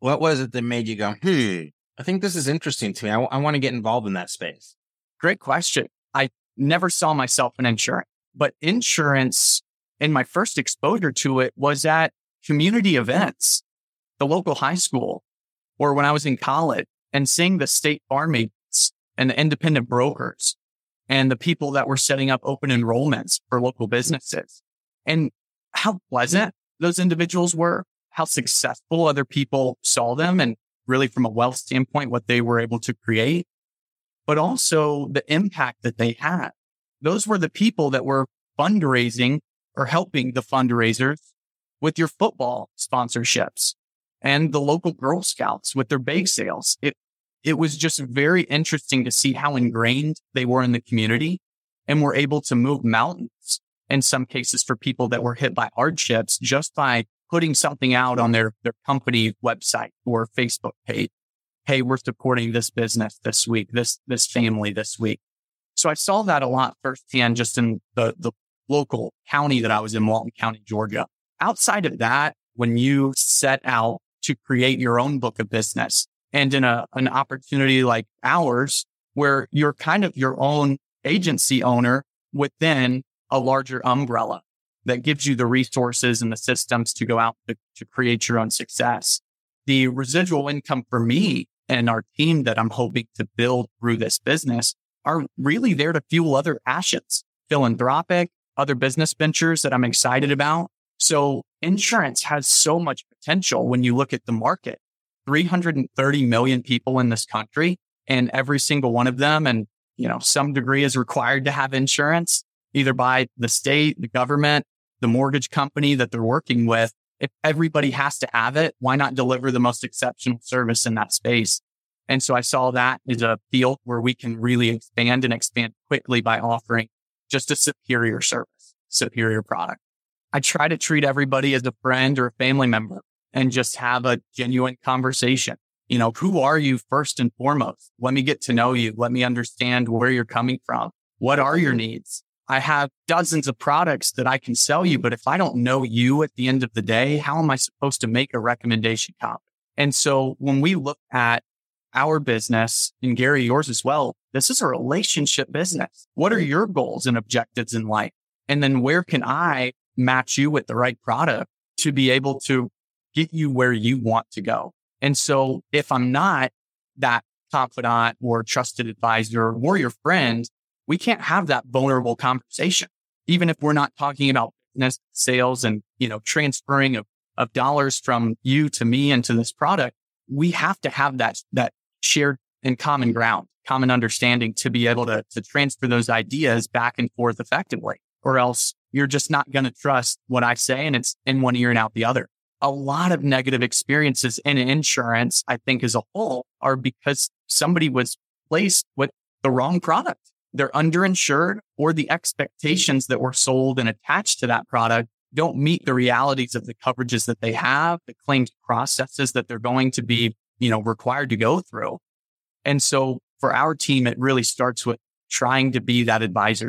What was it that made you go, hmm, I think this is interesting to me. I, want to get involved in that space. Great question. I never saw myself in insurance, but insurance and my first exposure to it was at community events, the local high school, or when I was in college and seeing the state farm agents and the independent brokers and the people that were setting up open enrollments for local businesses and how pleasant those individuals were, how successful other people saw them and really from a wealth standpoint, what they were able to create, but also the impact that they had. Those were the people that were fundraising or helping the fundraisers with your football sponsorships and the local Girl Scouts with their bake sales. It, it was just very interesting to see how ingrained they were in the community and were able to move mountains in some cases for people that were hit by hardships just by putting something out on their, their company website or Facebook page. Hey, we're supporting this business this week, this, this family this week. So I saw that a lot firsthand just in the, the local county that I was in, Walton County, Georgia. Outside of that, when you set out to create your own book of business and in a, an opportunity like ours, where you're kind of your own agency owner within a larger umbrella that gives you the resources and the systems to go out to, to create your own success. The residual income for me and our team that I'm hoping to build through this business are really there to fuel other passions, philanthropic, other business ventures that I'm excited about. So insurance has so much potential when you look at the market. 330 million people in this country and every single one of them and you know some degree is required to have insurance either by the state, the government, the mortgage company that they're working with, if everybody has to have it, why not deliver the most exceptional service in that space? And so I saw that as a field where we can really expand and expand quickly by offering just a superior service, superior product. I try to treat everybody as a friend or a family member and just have a genuine conversation. You know, who are you first and foremost? Let me get to know you. Let me understand where you're coming from. What are your needs? I have dozens of products that I can sell you, but if I don't know you at the end of the day, how am I supposed to make a recommendation copy? And so when we look at our business and Gary, yours as well, this is a relationship business. What are your goals and objectives in life? And then where can I match you with the right product to be able to get you where you want to go? And so if I'm not that confidant or trusted advisor or your friend, we can't have that vulnerable conversation. Even if we're not talking about business sales and, you know, transferring of, of dollars from you to me and to this product, we have to have that, that shared and common ground, common understanding to be able to, to transfer those ideas back and forth effectively, or else you're just not going to trust what I say and it's in one ear and out the other. A lot of negative experiences in insurance, I think as a whole are because somebody was placed with the wrong product they're underinsured or the expectations that were sold and attached to that product don't meet the realities of the coverages that they have, the claims processes that they're going to be, you know, required to go through. And so for our team, it really starts with trying to be that advisor,